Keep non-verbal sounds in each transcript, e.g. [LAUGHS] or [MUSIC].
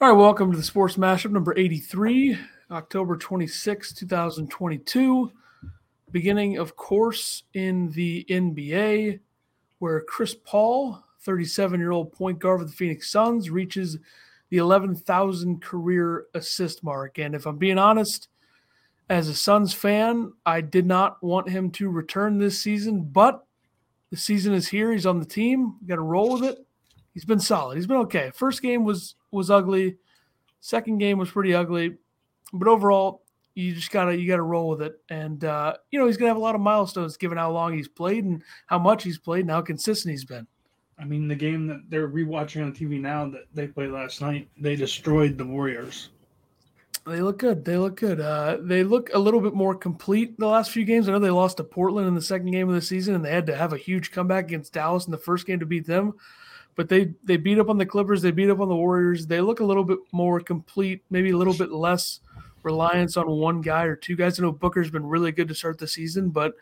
All right, welcome to the Sports Mashup number 83, October 26, 2022. Beginning, of course, in the NBA, where Chris Paul, 37 year old point guard for the Phoenix Suns, reaches the 11,000 career assist mark. And if I'm being honest, as a Suns fan, I did not want him to return this season, but the season is here. He's on the team. Got to roll with it. He's been solid. He's been okay. First game was was ugly. Second game was pretty ugly, but overall, you just gotta you gotta roll with it. And uh, you know he's gonna have a lot of milestones given how long he's played and how much he's played and how consistent he's been. I mean, the game that they're rewatching on TV now that they played last night, they destroyed the Warriors. They look good. They look good. Uh, they look a little bit more complete the last few games. I know they lost to Portland in the second game of the season, and they had to have a huge comeback against Dallas in the first game to beat them but they they beat up on the Clippers, they beat up on the Warriors. They look a little bit more complete, maybe a little bit less reliance on one guy or two guys. I know Booker's been really good to start the season, but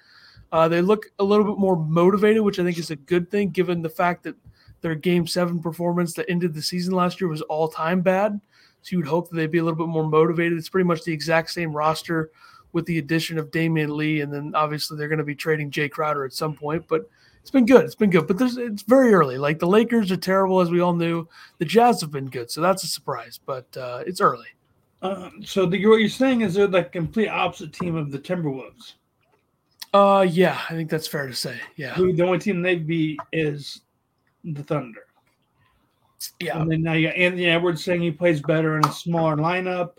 uh, they look a little bit more motivated, which I think is a good thing given the fact that their Game Seven performance that ended the season last year was all time bad. So you would hope that they'd be a little bit more motivated. It's pretty much the exact same roster with the addition of Damion Lee, and then obviously they're going to be trading Jae Crowder at some point, but it's been good. It's been good, but there's it's very early. Like the Lakers are terrible, as we all knew. The Jazz have been good, so that's a surprise. But uh, it's early. Uh, so the, what you're saying is they're the complete opposite team of the Timberwolves. Uh, yeah, I think that's fair to say. Yeah, the only team they beat is the Thunder. Yeah, and then now you got Anthony Edwards saying he plays better in a smaller lineup.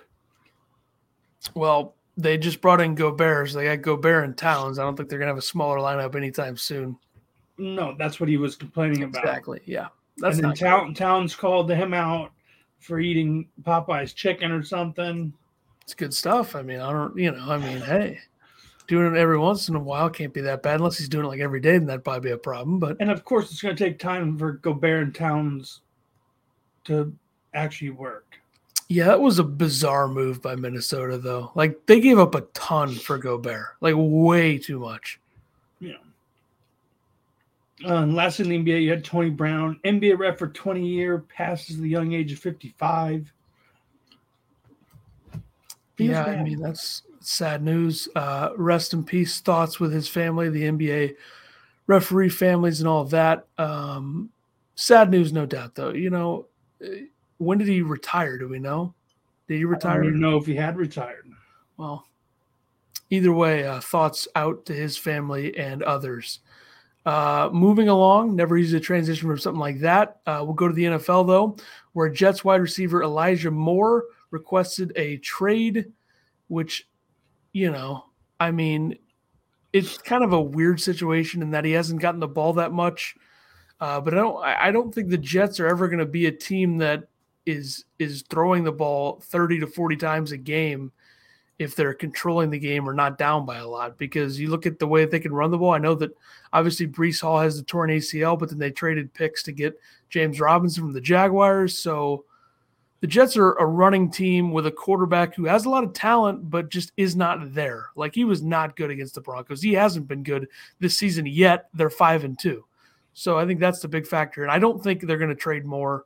Well, they just brought in Gobert, so they got Gobert and Towns. I don't think they're gonna have a smaller lineup anytime soon. No, that's what he was complaining about. Exactly. Yeah. That's and then Town, Towns called him out for eating Popeye's chicken or something. It's good stuff. I mean, I don't, you know, I mean, hey, doing it every once in a while can't be that bad unless he's doing it like every day, then that'd probably be a problem. But and of course, it's going to take time for Gobert and Towns to actually work. Yeah, that was a bizarre move by Minnesota, though. Like they gave up a ton for Gobert, like way too much. Uh, last in the NBA, you had Tony Brown, NBA ref for 20 year, passes the young age of 55. yeah, I mean that's sad news. Uh, rest in peace. Thoughts with his family, the NBA referee families, and all of that. Um, sad news, no doubt. Though, you know, eh, when did he retire? Do we know? Did he retire? I don't know if he had retired. Well, either way, uh, thoughts out to his family and others. Uh, moving along, never easy to transition from something like that. Uh, we'll go to the NFL though, where Jets wide receiver Elijah Moore requested a trade, which, you know, I mean, it's kind of a weird situation in that he hasn't gotten the ball that much. Uh, but I don't, I don't think the Jets are ever going to be a team that is is throwing the ball thirty to forty times a game if they're controlling the game or not down by a lot. Because you look at the way they can run the ball. I know that obviously Breece Hall has the torn ACL, but then they traded picks to get James Robinson from the Jaguars. So the Jets are a running team with a quarterback who has a lot of talent, but just is not there. Like he was not good against the Broncos. He hasn't been good this season yet. They're five and two. So I think that's the big factor. And I don't think they're going to trade more.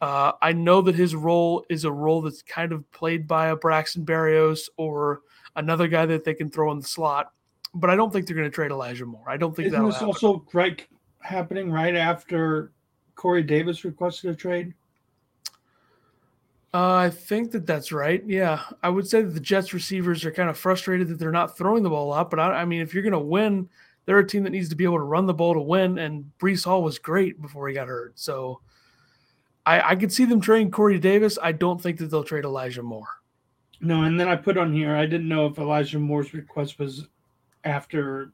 Uh, I know that his role is a role that's kind of played by a Braxton Berrios or another guy that they can throw in the slot, but I don't think they're going to trade Elijah Moore. I don't think that. this also right happening right after Corey Davis requested a trade? Uh, I think that that's right. Yeah, I would say that the Jets receivers are kind of frustrated that they're not throwing the ball a lot. But I, I mean, if you're going to win, they're a team that needs to be able to run the ball to win. And Breece Hall was great before he got hurt, so I, I could see them trading Corey Davis. I don't think that they'll trade Elijah Moore. No, and then I put on here, I didn't know if Elijah Moore's request was after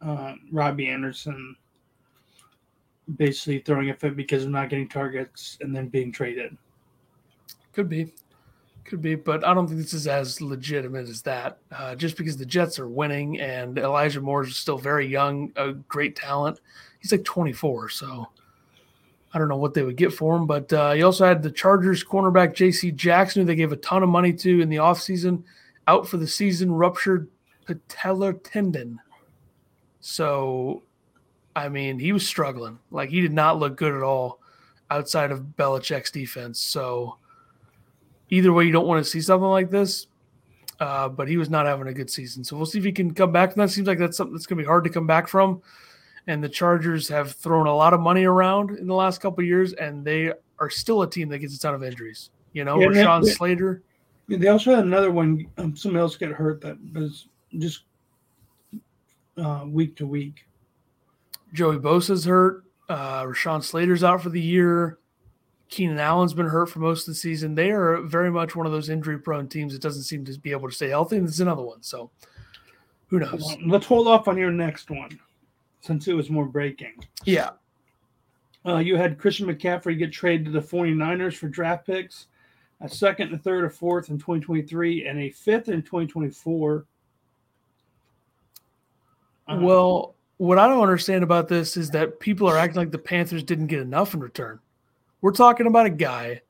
uh, Robbie Anderson basically throwing a fit because of not getting targets and then being traded. Could be. Could be, but I don't think this is as legitimate as that. Uh, just because the Jets are winning and Elijah Moore is still very young, a great talent. He's like 24, so I don't know what they would get for him, but uh, he also had the Chargers cornerback J.C. Jackson, who they gave a ton of money to in the offseason, out for the season, ruptured patellar tendon. So, I mean, he was struggling. Like, he did not look good at all outside of Belichick's defense. So, either way, you don't want to see something like this. Uh, but he was not having a good season. So we'll see if he can come back. And that seems like that's something that's going to be hard to come back from. And the Chargers have thrown a lot of money around in the last couple years, and they are still a team that gets a ton of injuries. You know, yeah, Rashawn Slater. They also had another one. Um, somebody else get hurt that was just uh, week to week. Joey Bosa's hurt. Uh, Rashawn Slater's out for the year. Keenan Allen's been hurt for most of the season. They are very much one of those injury prone teams that doesn't seem to be able to stay healthy. And this is another one. So who knows? Let's hold off on your next one since it was more breaking. Yeah. Uh, you had Christian McCaffrey get traded to the 49ers for draft picks, a second, a third, a fourth in 2023, and a fifth in 2024. Uh, well, what I don't understand about this is that people are acting like the Panthers didn't get enough in return. We're talking about a guy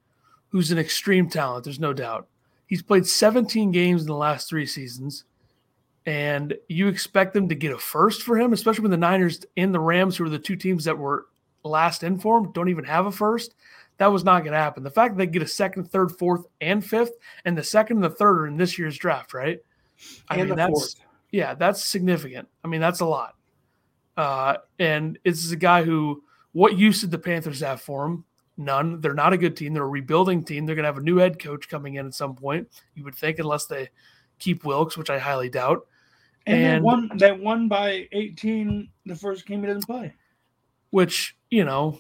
who's an extreme talent, there's no doubt. He's played 17 games in the last three seasons, and you expect them to get a first for him, especially when the Niners and the Rams, who are the two teams that were last in for him, don't even have a first. That was not going to happen. The fact that they get a second, third, fourth, and fifth, and the second and the third are in this year's draft, right? I and mean, that's fourth. yeah, that's significant. I mean, that's a lot. Uh, and this is a guy who, what use did the Panthers have for him? None. They're not a good team. They're a rebuilding team. They're going to have a new head coach coming in at some point. You would think, unless they keep Wilks, which I highly doubt. And, and they won. They won by 18 the first game he didn't play. Which you know,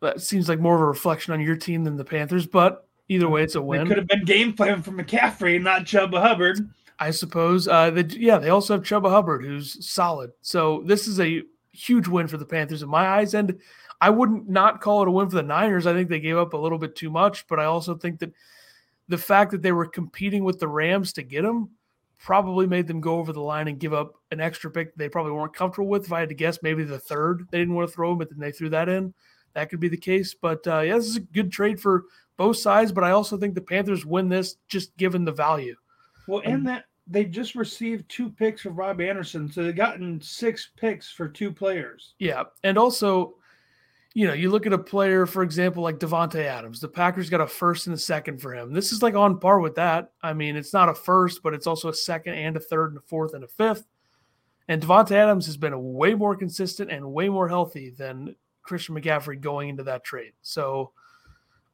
that seems like more of a reflection on your team than the Panthers. But either way, it's a win. It could have been game plan for McCaffrey, not Chuba Hubbard. I suppose. Uh, the, yeah, they also have Chuba Hubbard, who's solid. So this is a huge win for the Panthers in my eyes. And I wouldn't not call it a win for the Niners. I think they gave up a little bit too much, but I also think that the fact that they were competing with the Rams to get him probably made them go over the line and give up an extra pick they probably weren't comfortable with. If I had to guess, maybe the third they didn't want to throw but then they threw that in. That could be the case. But uh, yeah, this is a good trade for both sides. But I also think the Panthers win this just given the value. Well, and um, that they just received two picks for Rob Anderson, so they've gotten six picks for two players. Yeah, and also you know, you look at a player, for example, like Davante Adams. The Packers got a first and a second for him. This is like on par with that. I mean, it's not a first, but it's also a second and a third and a fourth and a fifth. And Davante Adams has been way more consistent and way more healthy than Christian McCaffrey going into that trade. So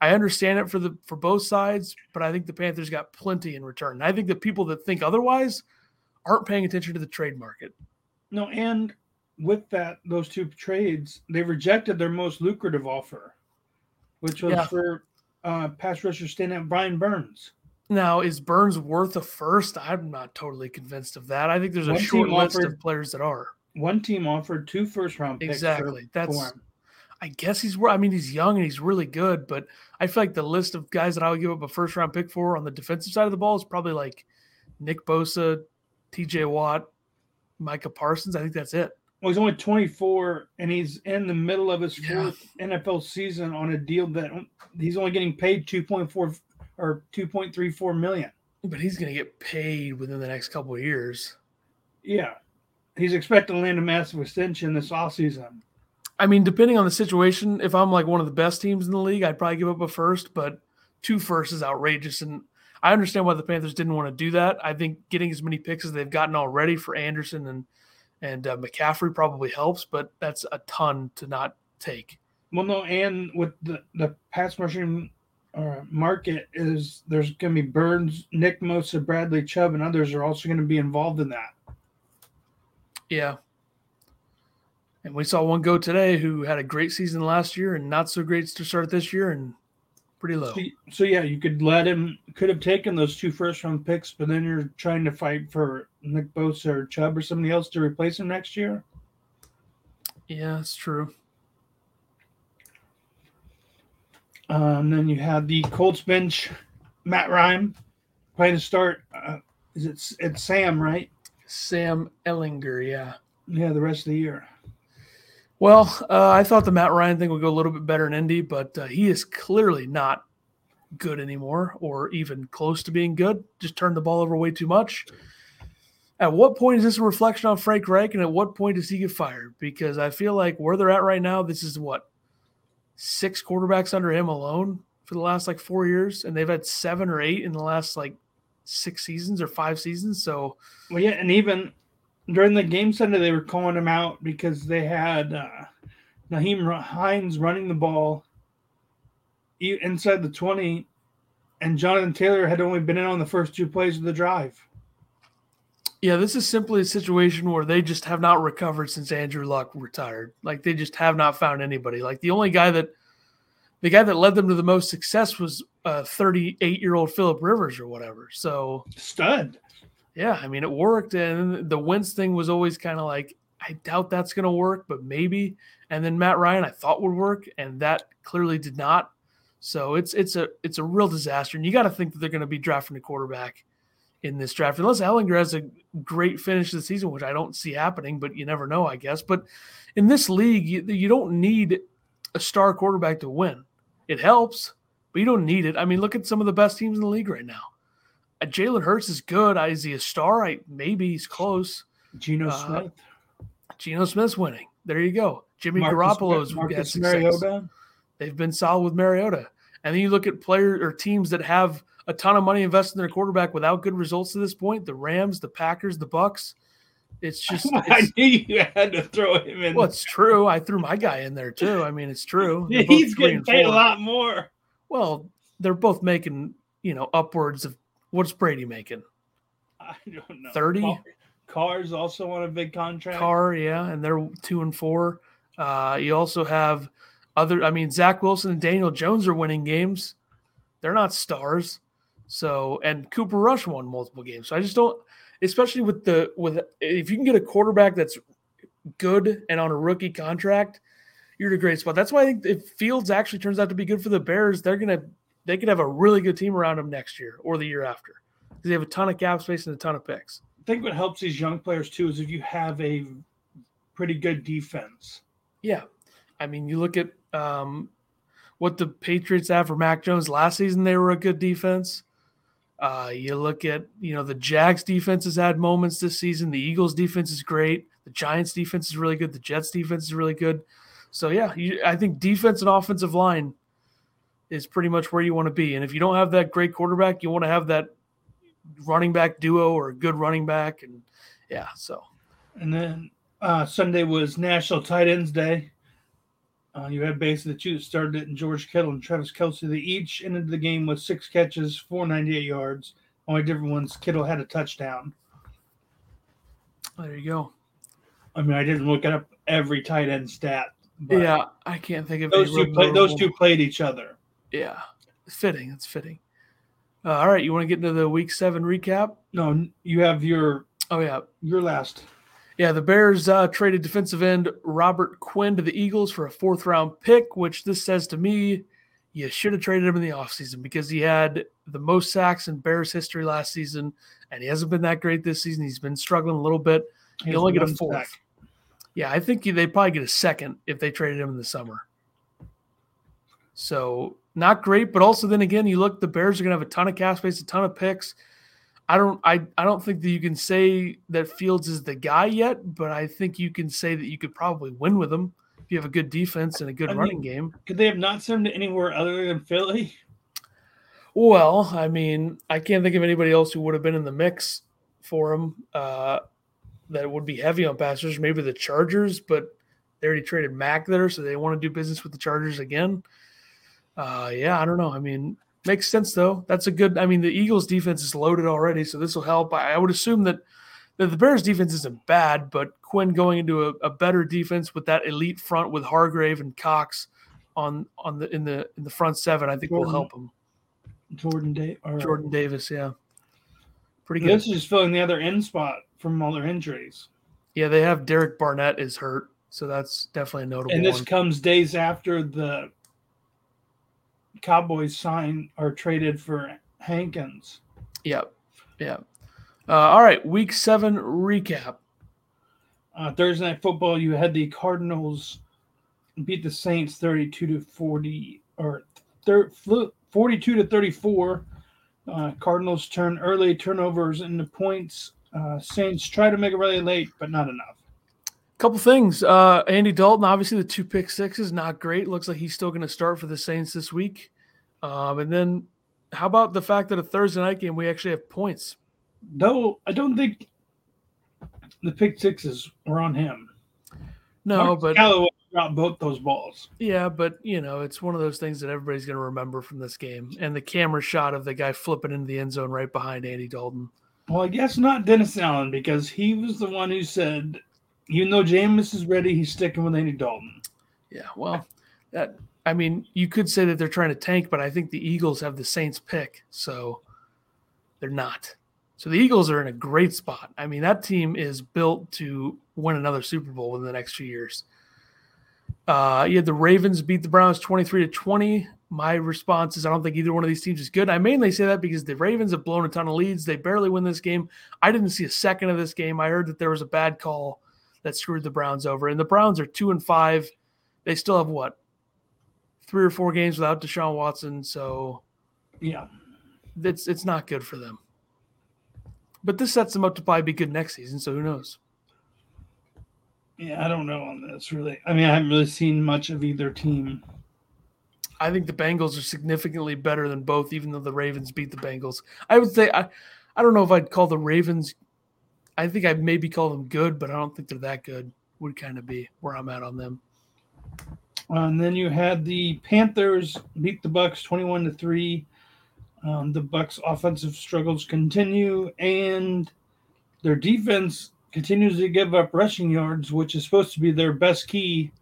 I understand it for the for both sides, but I think the Panthers got plenty in return. And I think the people that think otherwise aren't paying attention to the trade market. No, and with that those two trades, they rejected their most lucrative offer, which was yeah. for uh, pass rusher stand Brian Burns. Now, is Burns worth a first? I'm not totally convinced of that. I think there's a one short list offered, of players that are. One team offered two first round picks. Exactly. That's. I guess he's. I mean, he's young and he's really good, but I feel like the list of guys that I would give up a first round pick for on the defensive side of the ball is probably like Nick Bosa, T.J. Watt, Micah Parsons. I think that's it. Well, he's only 24 and he's in the middle of his fourth yeah. NFL season on a deal that he's only getting paid 2.4 or 2.34 million. But he's going to get paid within the next couple of years. Yeah. He's expected to land a massive extension this offseason. I mean, depending on the situation, if I'm like one of the best teams in the league, I'd probably give up a first, but two firsts is outrageous. And I understand why the Panthers didn't want to do that. I think getting as many picks as they've gotten already for Anderson and and uh, McCaffrey probably helps, but that's a ton to not take. Well, no, and with the the pass rushing uh, market is there's going to be Burns, Nick Bosa, Bradley Chubb, and others are also going to be involved in that. Yeah, and we saw one go today who had a great season last year and not so great to start this year, and pretty low. So, so, yeah, you could let him could have taken those two first round picks, but then you're trying to fight for Nick Bosa or Chubb or somebody else to replace him next year. Yeah, that's true. Um, then you have the Colts bench, Matt Ryan, playing to start. Uh, is it it's Sam right? Sam Ehlinger, yeah. Yeah, the rest of the year. Well, uh, I thought the Matt Ryan thing would go a little bit better in Indy, but uh, he is clearly not good anymore or even close to being good. Just turned the ball over way too much. At what point is this a reflection on Frank Reich, and at what point does he get fired? Because I feel like where they're at right now, this is what six quarterbacks under him alone for the last like four years, and they've had seven or eight in the last like six seasons or five seasons. So, well, yeah, and even during the game Sunday, they were calling him out because they had uh, Nyheim Hines running the ball inside the 20, and Jonathan Taylor had only been in on the first two plays of the drive. Yeah, this is simply a situation where they just have not recovered since Andrew Luck retired. Like they just have not found anybody. Like the only guy that the guy that led them to the most success was uh 38 year old Philip Rivers or whatever. So stud. Yeah, I mean it worked, and the Wentz thing was always kind of like I doubt that's going to work, but maybe. And then Matt Ryan I thought would work, and that clearly did not. So it's it's a it's a real disaster, and you got to think that they're going to be drafting a quarterback in this draft, unless Ehlinger has a great finish of the season, which I don't see happening, but you never know, I guess. But in this league, you, you don't need a star quarterback to win. It helps, but you don't need it. I mean, look at some of the best teams in the league right now. Uh, Jalen Hurts is good. Is he a star? I, maybe he's close. Geno uh, Smith. Geno Smith's winning. There you go. Jimmy Marcus, Garoppolo's Marcus Mariota. They've been solid with Mariota. And then you look at players or teams that have a ton of money invested in their quarterback without good results to this point. The Rams, the Packers, the Bucks. It's [LAUGHS] just. It's, I knew you had to throw him in. Well, it's true. I threw my guy in there too. I mean, it's true. [LAUGHS] He's getting paid a lot more. Well, they're both making you know upwards of what's Brady making? I don't know. Thirty. Carr's also on a big contract. Carr, yeah, and they're two and four. Uh, you also have other. I mean, Zach Wilson and Daniel Jones are winning games. They're not stars. So and Cooper Rush won multiple games. So I just don't, especially with the with if you can get a quarterback that's good and on a rookie contract, you're in a great spot. That's why I think if Fields actually turns out to be good for the Bears, they're gonna they could have a really good team around them next year or the year after because they have a ton of cap space and a ton of picks. I think what helps these young players too is if you have a pretty good defense. Yeah, I mean, you look at um, what the Patriots have for Mac Jones last season; they were a good defense. Uh, you look at, you know, the Jags defense has had moments this season. The Eagles defense is great. The Giants defense is really good. The Jets defense is really good. So, yeah, you, I think defense and offensive line is pretty much where you want to be. And if you don't have that great quarterback, you want to have that running back duo or a good running back. And yeah, so. And then uh, Sunday was National Tight Ends Day. Uh, you had basically the two that started it, and George Kittle and Travis Kelce. They each ended the game with six catches, 498 yards. Only different ones. Kittle had a touchdown. There you go. I mean, I didn't look up every tight end stat. yeah, I can't think of those two. Play, those two played each other. Yeah, it's fitting. It's fitting. Uh, all right, you want to get into the week seven recap? No, you have your. Oh yeah, your last. Yeah, the Bears uh, traded defensive end Robert Quinn to the Eagles for a fourth round pick, which this says to me you should have traded him in the offseason because he had the most sacks in Bears history last season, and he hasn't been that great this season. He's been struggling a little bit. He only get a fourth. Sack. Yeah, I think they probably get a second if they traded him in the summer. So not great, but also then again, you look, the Bears are going to have a ton of cap space, a ton of picks. I don't I, I don't think that you can say that Fields is the guy yet, but I think you can say that you could probably win with him if you have a good defense and a good I running mean, game. Could they have not sent him to anywhere other than Philly? Well, I mean, I can't think of anybody else who would have been in the mix for him uh, that would be heavy on passers. Maybe the Chargers, but they already traded Mac there, so they want to do business with the Chargers again. Uh, yeah, I don't know. I mean, Makes sense though. That's a good. I mean, the Eagles' defense is loaded already, so this will help. I, I would assume that, that the Bears' defense isn't bad, but Quinn going into a, a, better defense with that elite front with Hargrave and Cox on on the in the in the front seven, I think Jordan, will help him. Jordan Day Jordan Davis, yeah, pretty good. This is filling the other end spot from all their injuries. Yeah, they have Derek Barnett is hurt, so that's definitely a notable. And this one. comes days after the Cowboys sign or traded for Hankins. Yep. Yep. Uh, all right. Week seven recap. Uh, Thursday night football, you had the Cardinals beat the Saints 32 to 40 or thir- 42 to 34. Uh, Cardinals turn early turnovers into points. Uh, Saints try to make it really late, but not enough. Couple things. Uh, Andy Dalton, obviously the two pick sixes, not great. Looks like he's still going to start for the Saints this week. Um, and then how about the fact that a Thursday night game we actually have points? No, I don't think the pick sixes were on him. No, Marquez but Callaway dropped both those balls. yeah, but you know, it's one of those things that everybody's going to remember from this game. And the camera shot of the guy flipping into the end zone right behind Andy Dalton. Well, I guess not Dennis Allen because he was the one who said, even though Jameis is ready, he's sticking with Andy Dalton. Yeah, well, that I mean, you could say that they're trying to tank, but I think the Eagles have the Saints pick, so they're not. So the Eagles are in a great spot. I mean, that team is built to win another Super Bowl within the next few years. Uh, you had the Ravens beat the Browns 23 to 20. My response is I don't think either one of these teams is good. I mainly say that because the Ravens have blown a ton of leads. They barely win this game. I didn't see a second of this game. I heard that there was a bad call that screwed the Browns over. And the Browns are two and five. They still have what? Three or four games without Deshaun Watson. So Yeah. it's it's not good for them. But this sets them up to probably be good next season. So who knows? Yeah, I don't know on this really. I mean, I haven't really seen much of either team. I think the Bengals are significantly better than both, even though the Ravens beat the Bengals. I would say I, I don't know if I'd call the Ravens. I think I'd maybe call them good, but I don't think they're that good. Would kind of be where I'm at on them. Uh, and then you had the Panthers beat the Bucks twenty-one to three. Um, the Bucks' offensive struggles continue, and their defense continues to give up rushing yards, which is supposed to be their best key.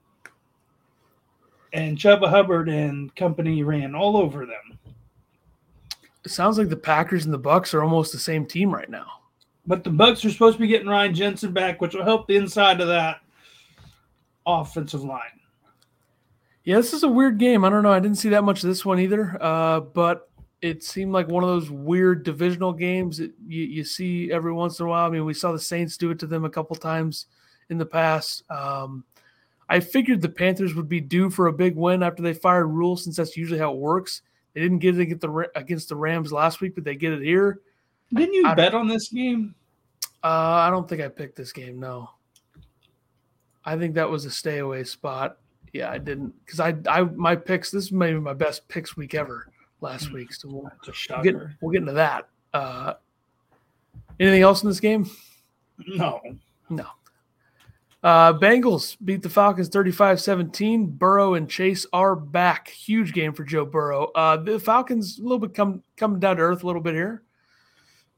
And Chuba Hubbard and company ran all over them. It sounds like the Packers and the Bucks are almost the same team right now. But the Bucks are supposed to be getting Ryan Jensen back, which will help the inside of that offensive line. Yeah, this is a weird game. I don't know. I didn't see that much of this one either. Uh, but it seemed like one of those weird divisional games that you, you see every once in a while. I mean, we saw the Saints do it to them a couple times in the past. Um, I figured the Panthers would be due for a big win after they fired Rhule, since that's usually how it works. They didn't get it against the against the Rams last week, but they get it here. Didn't you I- bet on this game? Uh, I don't think I picked this game. No, I think that was a stay away spot. Yeah, I didn't because I I my picks. This is maybe my best picks week ever last week. So we'll we'll get we'll get into that. Uh, anything else in this game? No. No. Uh, Bengals beat the Falcons 35 17. Burrow and Chase are back. Huge game for Joe Burrow. Uh, the Falcons a little bit come coming down to earth a little bit here.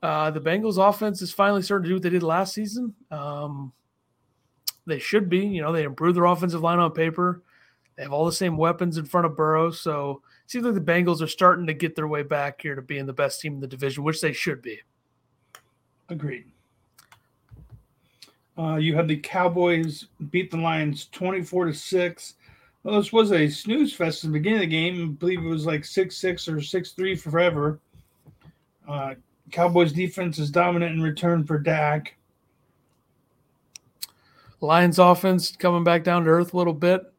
Uh, the Bengals offense is finally starting to do what they did last season. Um, they should be. You know, they improved their offensive line on paper. They have all the same weapons in front of Burrow. So it seems like the Bengals are starting to get their way back here to being the best team in the division, which they should be. Agreed. Uh, you had the Cowboys beat the Lions 24 to 6. Well, this was a snooze fest at the beginning of the game. I believe it was like 6 6 or 6 3 forever. Uh, Cowboys defense is dominant in return for Dak. Lions offense coming back down to earth a little bit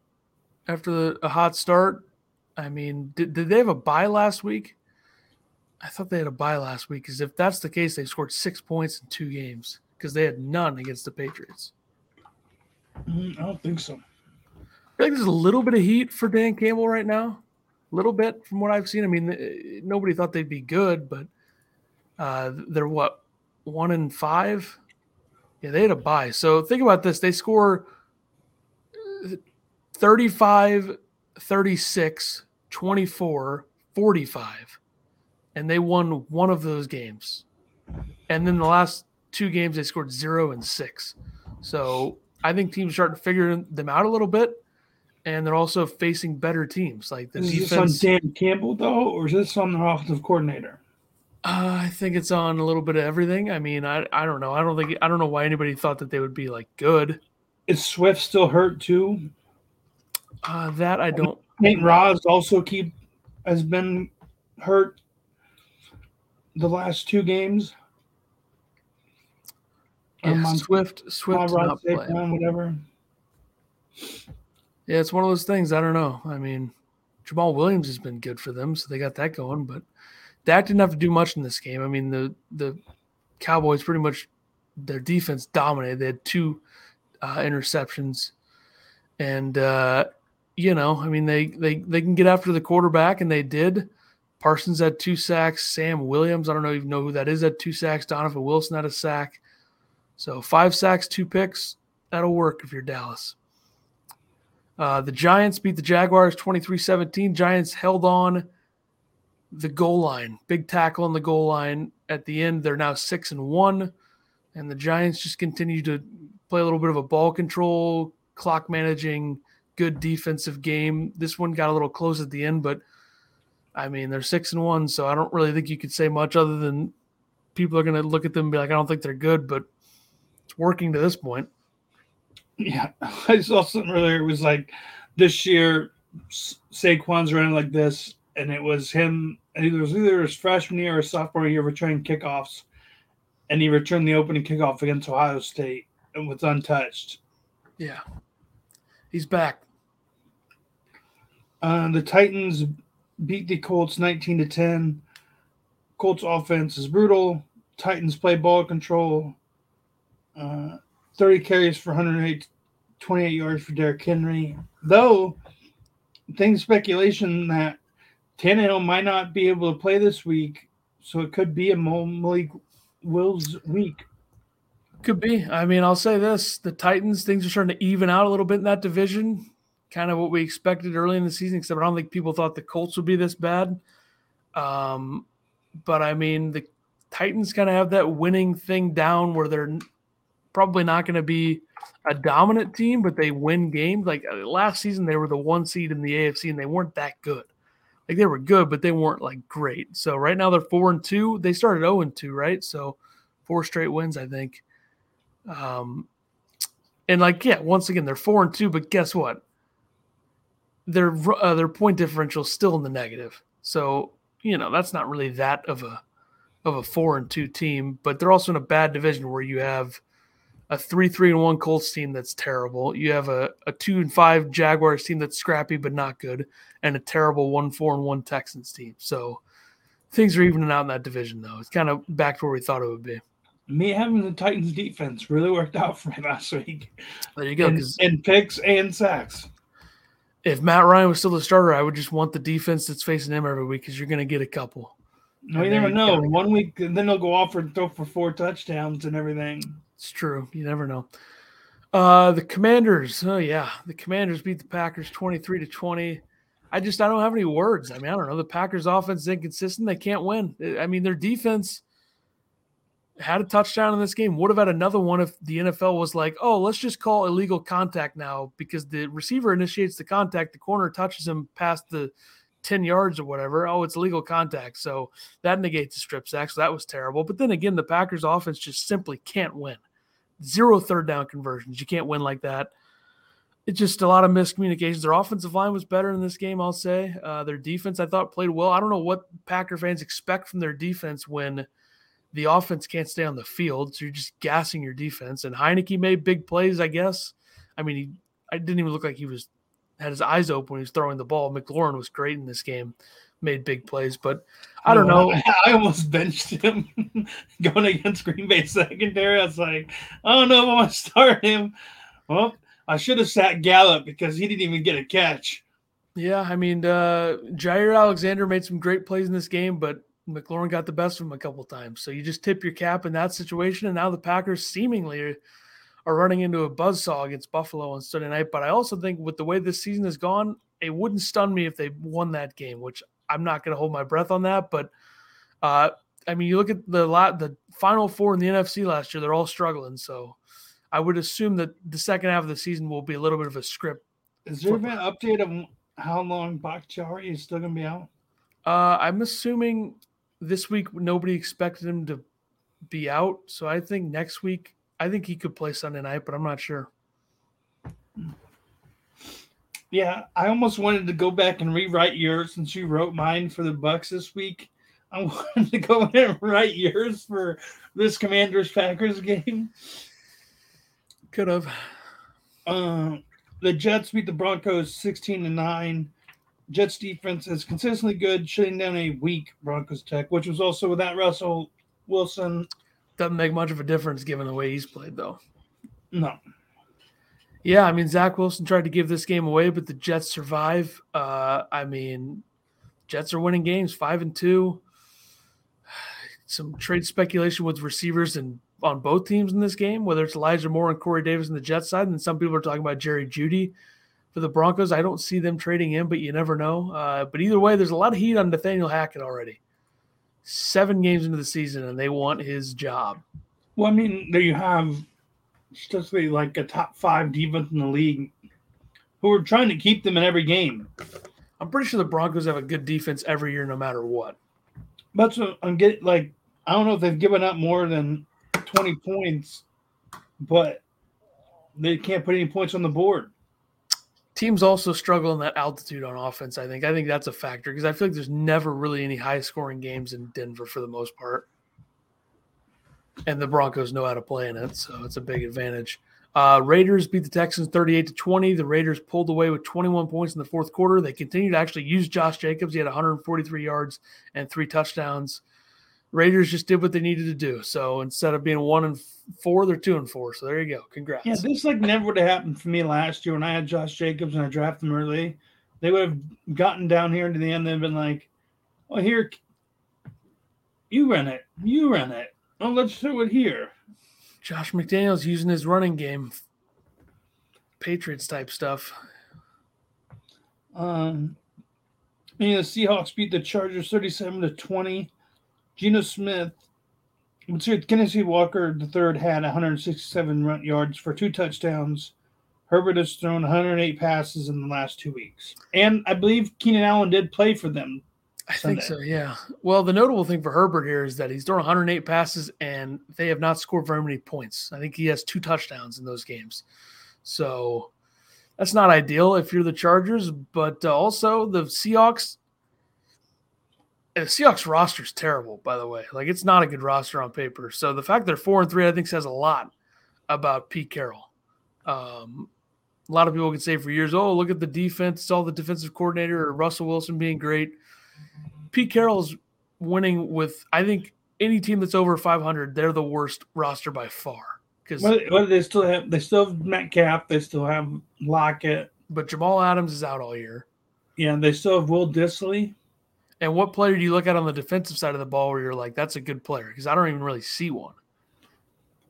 after the, a hot start. I mean, did, did they have a bye last week? I thought they had a bye last week because if that's the case, they scored six points in two games because they had none against the Patriots. Mm, I don't think so. I think there's a little bit of heat for Dan Campbell right now, a little bit from what I've seen. I mean, eh, nobody thought they'd be good, but uh, they're what one and five. Yeah, they had a bye. So think about this: they score uh, 35, 36, 24, 45, and they won one of those games. And then the last two games, they scored zero and six. So I think teams starting to figure them out a little bit, and they're also facing better teams. Like the Is defense. this on Dan Campbell, though, or is this on their offensive coordinator? Uh, I think it's on a little bit of everything. I mean, I I don't know. I don't think I don't know why anybody thought that they would be like good. Is Swift still hurt, too? Uh, that I don't. Nate Roz also keep has been hurt the last two games. Yeah, Um, Swift Swift on is Rod not playing. Whatever. Yeah, it's one of those things. I don't know. I mean, Jamaal Williams has been good for them, so they got that going. But Dak didn't have to do much in this game. I mean, the the Cowboys pretty much their defense dominated. They had two uh, interceptions, and uh, you know, I mean, they they they can get after the quarterback, and they did. Parsons had two sacks. Sam Williams, I don't know even know who that is, had two sacks. Donovan Wilson had a sack. So five sacks, two picks. That'll work if you're Dallas. Uh, the Giants beat the Jaguars 23 17. Giants held on the goal line. Big tackle on the goal line. At the end, they're now six and one. And the Giants just continue to play a little bit of a ball control, clock managing, good defensive game. This one got a little close at the end, but I mean, they're six and one, so I don't really think you could say much other than people are going to look at them and be like, I don't think they're good, but it's working to this point. Yeah, [LAUGHS] I saw something earlier. It was like this year, Saquon's running like this, and it was him. It was either his freshman year or sophomore year returning kickoffs, and he returned the opening kickoff against Ohio State and was untouched. Yeah, he's back. Uh, the Titans beat the Colts 19 to 10. Colts offense is brutal. Titans play ball control. Uh, 30 carries for 108, 28 yards for Derrick Henry. Though, things speculation that Tannehill might not be able to play this week, so it could be a Malik Willis week. Could be. I mean, I'll say this: the Titans things are starting to even out a little bit in that division. Kind of what we expected early in the season, except I don't think people thought the Colts would be this bad. Um, but I mean, the Titans kind of have that winning thing down where they're probably not going to be a dominant team, but they win games. Like uh, last season, they were the one seed in the AFC, and they weren't that good. Like they were good, but they weren't like great. So right now they're four and two. They started zero oh and two, right? So four straight wins, I think. Um, and like yeah, once again they're four and two, but guess what? Their uh, their point differential is still in the negative. So you know that's not really that of a of a four and two team, but they're also in a bad division where you have a three three and one Colts team that's terrible. You have a, a two and five Jaguars team that's scrappy but not good, and a terrible one four and one Texans team. So things are evening out in that division though. It's kind of back to where we thought it would be. Me having the Titans defense really worked out for me [LAUGHS] last week. There you go. And, picks and sacks. If Matt Ryan was still the starter, I would just want the defense that's facing him every week because you're going to get a couple. No, you never know. One week, and then they'll go off and throw for four touchdowns and everything. It's true. You never know. Uh, the Commanders. Oh yeah, the Commanders beat the Packers twenty-three to twenty. I just I don't have any words. I mean, I don't know. The Packers' offense is inconsistent. They can't win. I mean, their defense had a touchdown in this game. Would have had another one if the NFL was like, "Oh, let's just call illegal contact now because the receiver initiates the contact, the corner touches him past the 10 yards or whatever. Oh, it's legal contact. So that negates the strip sack. So that was terrible. But then again, the Packers offense just simply can't win. Zero third down conversions. You can't win like that. It's just a lot of miscommunications. Their offensive line was better in this game, I'll say. Uh, their defense, I thought, played well. I don't know what Packer fans expect from their defense when the offense can't stay on the field. So you're just gassing your defense. And Heinicke made big plays, I guess. I mean, he I didn't even look like he was had his eyes open when he was throwing the ball. McLaurin was great in this game, made big plays, but I don't know. [LAUGHS] I almost benched him [LAUGHS] going against Green Bay secondary. I was like, I don't know if I want to start him. Well, I should have sat Gallup because he didn't even get a catch. Yeah, I mean, uh, Jaire Alexander made some great plays in this game, but McLaurin got the best of him a couple times. So you just tip your cap in that situation, and now the Packers seemingly are running into a buzzsaw against Buffalo on Sunday night. But I also think with the way this season has gone, it wouldn't stun me if they won that game, which I'm not going to hold my breath on that. But uh, I mean, you look at the lot, the final four in the NFC last year; they're all struggling. So I would assume that the second half of the season will be a little bit of a script. Is there been an update of how long Bakhtiari is still going to be out? Uh, I'm assuming this week nobody expected him to be out, so I think next week I think he could play Sunday night, but I'm not sure. Yeah, I almost wanted to go back and rewrite yours since you wrote mine for the Bucks this week. [LAUGHS] I wanted to go in and write yours for this Commanders Packers game. Could have. Uh, the Jets beat the Broncos 16 to 9. Jets defense is consistently good, shutting down a weak Broncos tech, which was also without Russell Wilson doesn't make much of a difference given the way he's played, though. No. Yeah, I mean Zach Wilson tried to give this game away, but the Jets survive. Uh, I mean, Jets are winning games five and two. [SIGHS] Some trade speculation with receivers and on both teams in this game, whether it's Elijah Moore and Corey Davis on the Jets side, and some people are talking about Jerry Jeudy for the Broncos. I don't see them trading him, but you never know. Uh, but either way, there's a lot of heat on Nathaniel Hackett already. Seven games into the season, and they want his job. Well, I mean, there you have statistically like a top five defense in the league who are trying to keep them in every game. I'm pretty sure the Broncos have a good defense every year, no matter what. That's what I'm getting. Like, I don't know if they've given up more than 20 points, but they can't put any points on the board. Teams also struggle in that altitude on offense. I think. I think that's a factor because I feel like there's never really any high scoring games in Denver for the most part, and the Broncos know how to play in it, so it's a big advantage. Uh, Raiders beat the Texans 38 to 20. The Raiders pulled away with 21 points in the fourth quarter. They continued to actually use Josh Jacobs. He had 143 yards and three touchdowns. Raiders just did what they needed to do. So instead of being one and four, they're two and four. So there you go. Congrats. Yeah, this like never would have happened for me last year when I had Josh Jacobs and I drafted him early. They would have gotten down here to the end and been like, "Well, here, you run it, you run it. Oh, let's do it here." Josh McDaniels using his running game, Patriots type stuff. Um, know, the Seahawks beat the Chargers 37 to 20. Geno Smith, Kenneth Walker the third had 167 run yards for two touchdowns. Herbert has thrown 108 passes in the last two weeks, and I believe Keenan Allen did play for them I think so, yeah. Well, the notable thing for Herbert here is that he's thrown 108 passes and they have not scored very many points. I think he has two touchdowns in those games. So that's not ideal if you're the Chargers, but uh, also the Seahawks. The Seahawks roster is terrible, by the way. Like it's not a good roster on paper. So the fact they're four and three, I think, says a lot about Pete Carroll. Um, a lot of people can say for years, "Oh, look at the defense! It's all the defensive coordinator or Russell Wilson being great." Pete Carroll's winning with I think any team that's over 500, they're the worst roster by far. Because well, well, they still have they still have Metcalf, they still have Lockett, but Jamal Adams is out all year. Yeah, they still have Will Dissly. And what player do you look at on the defensive side of the ball where you're like, that's a good player? Because I don't even really see one.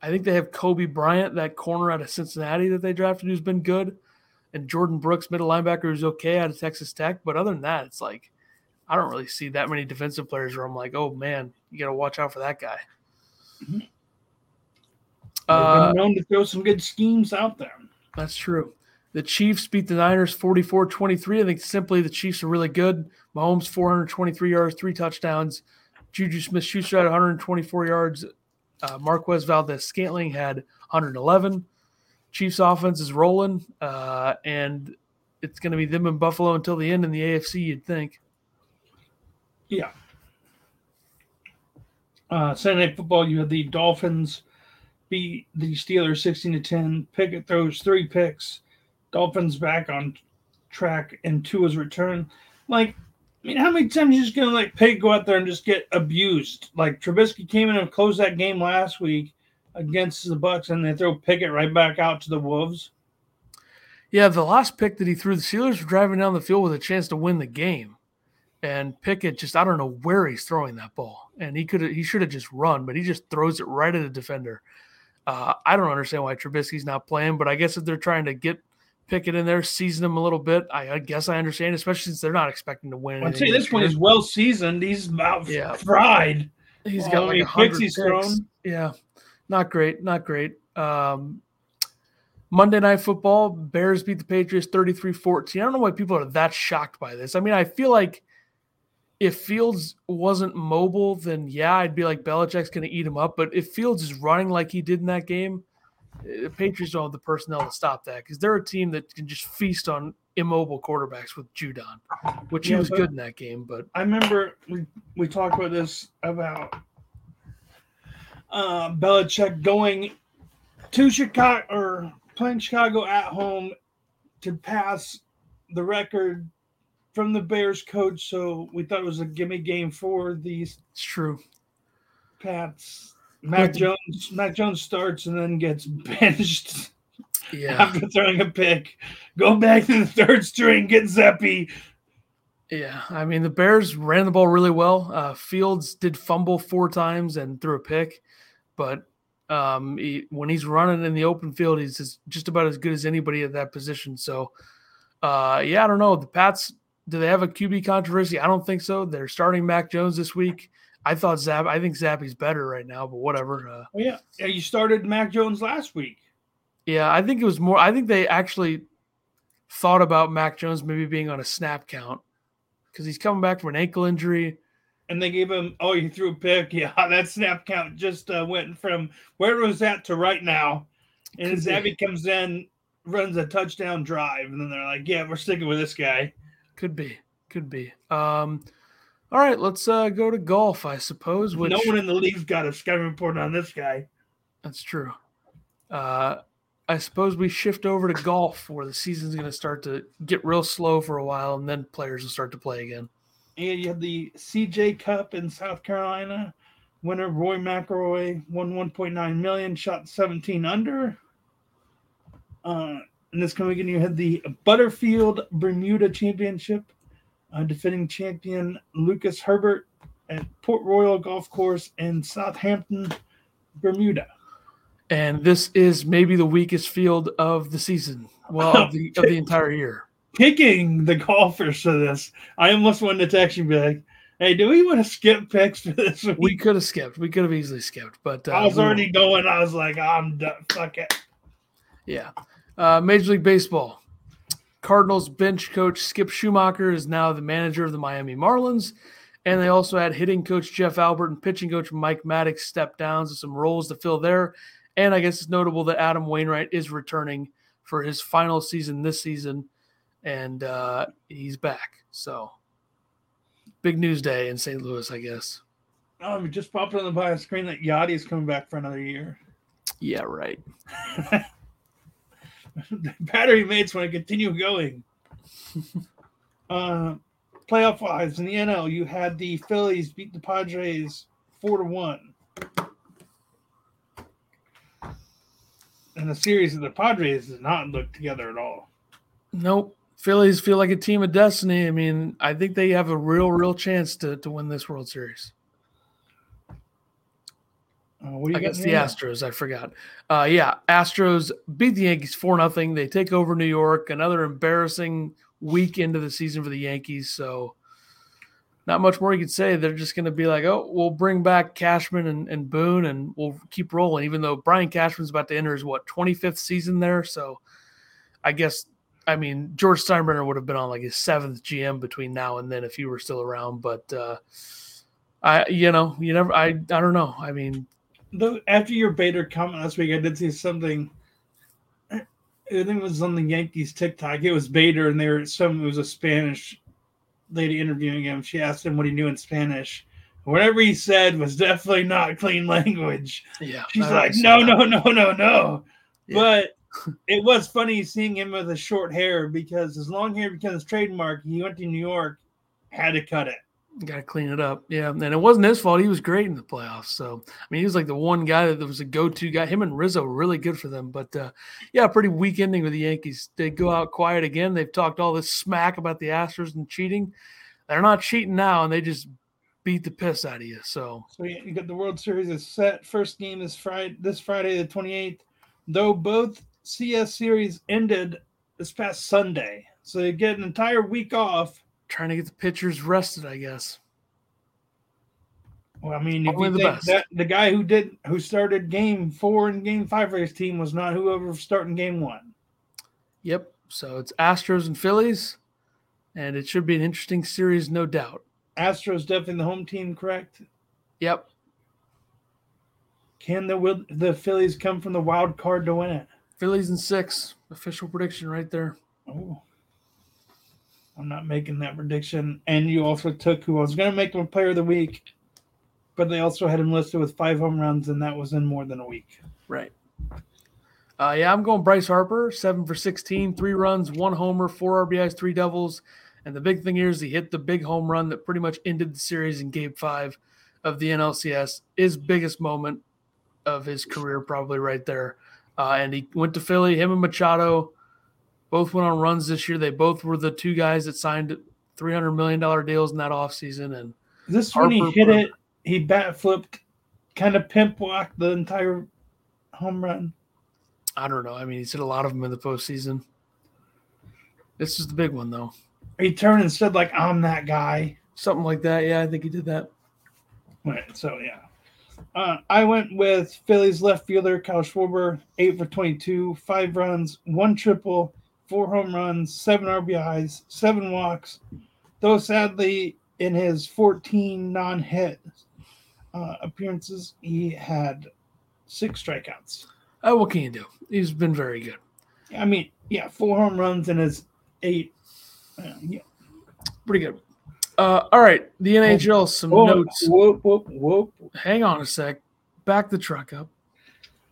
I think they have Coby Bryant, that corner out of Cincinnati that they drafted, who's been good, and Jordyn Brooks, middle linebacker, who's okay out of Texas Tech. But other than that, it's like I don't really see that many defensive players where I'm like, oh man, you got to watch out for that guy. Mm-hmm. Uh, known to throw some good schemes out there. That's true. The Chiefs beat the Niners 44 23. I think simply the Chiefs are really good. Mahomes, 423 yards, three touchdowns. Juju Smith Schuster had 124 yards. Uh, Marquez Valdes Scantling had 111. Chiefs offense is rolling, uh, and it's going to be them in Buffalo until the end in the AFC, you'd think. Yeah. Uh, Sunday Night Football, you had the Dolphins beat the Steelers 16 to 10. Pickett throws three picks. Dolphins back on track and two Tua's return. Like, I mean, how many times you just gonna like Pickett go out there and just get abused? Like Trubisky came in and closed that game last week against the Bucks, and they throw Pickett right back out to the Wolves. Yeah, the last pick that he threw, the Steelers were driving down the field with a chance to win the game. And Pickett just I don't know where he's throwing that ball. And he could he should have just run, but he just throws it right at a defender. Uh, I don't understand why Trubisky's not playing, but I guess if they're trying to get Pickett in there, season him a little bit, I, I guess I understand, especially since they're not expecting to win. I'd say this one is well seasoned. He's about yeah. fried. He's got well, like a hundred picks. Thrown. Yeah, not great, not great. Um, Monday Night Football, Bears beat the Patriots 33-14. I don't know why people are that shocked by this. I mean, I feel like if Fields wasn't mobile, then yeah, I'd be like Belichick's going to eat him up. But if Fields is running like he did in that game, eh, the Patriots don't have the personnel to stop that because they're a team that can just feast on immobile quarterbacks with Judon, which yeah, he was good in that game. But I remember we we talked about this about uh, Belichick going to Chicago or playing Chicago at home to pass the record from the Bears coach, so we thought it was a gimme game for these. It's true. Pats. Mac Jones. Matt Jones starts and then gets [LAUGHS] benched. Yeah. After throwing a pick, go back to the third string, get Zappe. Yeah, I mean the Bears ran the ball really well. Uh, Fields did fumble four times and threw a pick, but um, he, when he's running in the open field, he's just, just about as good as anybody at that position. So, uh, yeah, I don't know. The Pats do they have a QB controversy? I don't think so. They're starting Mac Jones this week. I thought Zap. I think Zappe's better right now, but whatever. Uh, oh, yeah, yeah. You started Mac Jones last week. Yeah, I think it was more. I think they actually thought about Mac Jones maybe being on a snap count because he's coming back from an ankle injury. And they gave him, oh, he threw a pick. [LAUGHS] Yeah, that snap count just uh, went from where it was at to right now. And Zappe comes in, runs a touchdown drive, and then they're like, yeah, we're sticking with this guy. Could be, could be. Um, all right, let's uh, go to golf, I suppose. Which, no one in the league's got a scouting report on this guy. That's true. Uh, I suppose we shift over to golf where the season's going to start to get real slow for a while and then players will start to play again. And you have the CJ Cup in South Carolina. Winner Rory McIlroy won 1.9 million, shot 17 under. Uh, and this coming in, you had the Butterfield Bermuda Championship, uh, defending champion Lucas Herbert at Port Royal Golf Course in Southampton, Bermuda and this is maybe the weakest field of the season. Well, of [LAUGHS] the, of the entire year. Picking the golfers for this, I almost wanted to text you be like, "Hey, do we want to skip picks for this week?" We could have skipped. We could have easily skipped, but uh, I was already going. I was like, "I'm done. Fuck it." Yeah, uh, Major League Baseball. Cardinals bench coach Skip Schumaker is now the manager of the Miami Marlins. And they also had hitting coach Jeff Albert and pitching coach Mike Maddux step down to some roles to fill there. And I guess it's notable that Adam Wainwright is returning for his final season this season, and uh, he's back. So big news day in St. Louis, I guess. Oh, it just popped on the bio screen that Yadi is coming back for another year. Yeah, right. [LAUGHS] [LAUGHS] Battery mates want to continue going. [LAUGHS] uh, playoff wise in the NL, you had the Phillies beat the Padres four to one. and the series of the Padres does not look together at all. Nope. Phillies feel like a team of destiny. I mean, I think they have a real, real chance to, to win this World Series. Uh, I guess the Astros. I forgot. Uh, yeah, Astros beat the Yankees four nothing. They take over New York. Another embarrassing week into the season for the Yankees. So not much more you could say. They're just going to be like, oh, we'll bring back Cashman and, and Boone and we'll keep rolling, even though Brian Cashman's about to enter his, what, 25th season there. So I guess, I mean, George Steinbrenner would have been on like his seventh GM between now and then if he were still around. But uh, I, you know, you never, I, I don't know. I mean, Though after your Bader comment last week, I did see something. I think it was on the Yankees TikTok. It was Bader, and they were some. It was a Spanish lady interviewing him, she asked him what he knew in Spanish. Whatever he said was definitely not clean language. Yeah. She's like, no, no, no, no, no. Yeah. But it was funny seeing him with the short hair because his long hair becomes trademark. He went to New York, had to cut it. Got to clean it up. Yeah. And it wasn't his fault. He was great in the playoffs. So, I mean, he was like the one guy that was a go to guy. Him and Rizzo were really good for them. But uh, yeah, pretty weak ending with the Yankees. They go out quiet again. They've talked all this smack about the Astros and cheating. They're not cheating now, and they just beat the piss out of you. So, so you got the World Series is set. First game is Friday, this Friday, the 28th. Though both CS series ended this past Sunday. So you get an entire week off trying to get the pitchers rested, I guess. Well, I mean, if you the think that the guy who did who started game four and game five for his team was not whoever was starting game one. Yep. So it's Astros and Phillies, and it should be an interesting series, no doubt. Astros definitely the home team, correct? Yep. Can the will the Phillies come from the wild card to win it? Phillies and six. Official prediction right there. Oh. I'm not making that prediction. And you also took who I was going to make him a player of the week, but they also had him listed with five home runs, and that was in more than a week. Right. Uh, yeah, I'm going Bryce Harper, seven for 16, three runs, one homer, four RBIs, three doubles. And the big thing here is he hit the big home run that pretty much ended the series in game five of the NLCS. His biggest moment of his career, probably right there. Uh, and he went to Philly, him and Machado both went on runs this year. They both were the two guys that signed three hundred million dollar deals in that offseason. and this when he hit it, he bat flipped, kind of pimp walked the entire home run. I don't know. I mean, he's hit a lot of them in the postseason. This is the big one, though. He turned and said, "Like I'm that guy." Something like that. Yeah, I think he did that. Right. So yeah, uh, I went with Phillies left fielder Kyle Schwarber, eight for 22, five runs, one triple, four home runs, seven RBIs, seven walks. Though sadly, in his 14 non-hit uh, appearances, he had six strikeouts. Oh, what can you do? He's been very good. I mean, yeah, four home runs in his eight. Uh, yeah, pretty good. Uh, all right, the NHL. Some whoop, notes. Whoop, whoop, whoop. Hang on a sec. Back the truck up.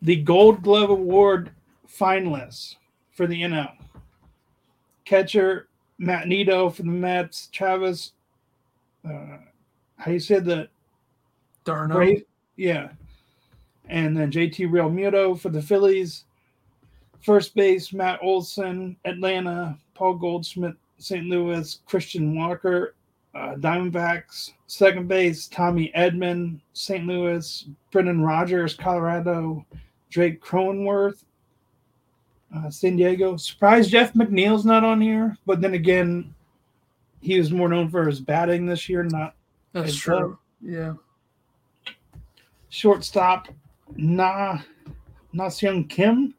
The Gold Glove Award finalists for the NL. Catcher Matt Nido for the Mets. Travis, uh, how you said the d'Arnaud? Brave, yeah. And then JT Realmuto for the Phillies. First base Matt Olson, Atlanta. Paul Goldschmidt, St. Louis. Christian Walker, uh, Diamondbacks, second base, Tommy Edman, St. Louis, Brendan Rodgers, Colorado, Drake Cronenworth, uh, San Diego. Surprised Jeff McNeil's not on here, but then again, he was more known for his batting this year, not. That's true. Yeah. Shortstop, Nah, Ha Seong Kim,